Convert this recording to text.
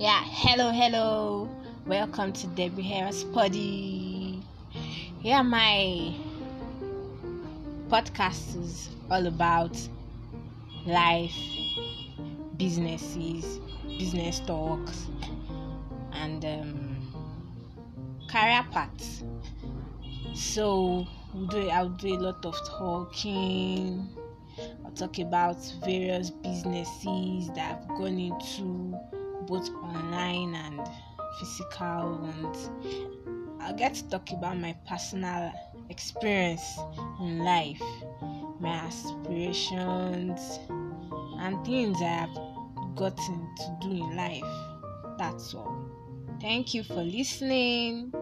Yeah, hello, hello. Welcome to Debbie Harris Poddy. Yeah, my podcast is all about life, businesses, business talks, and um, career paths. So we'll do, I'll do a lot of talking. I'll talk about various businesses that I've gone into both online and physical and I'll get to talk about my personal experience in life, my aspirations and things I have gotten to do in life. That's all. Thank you for listening.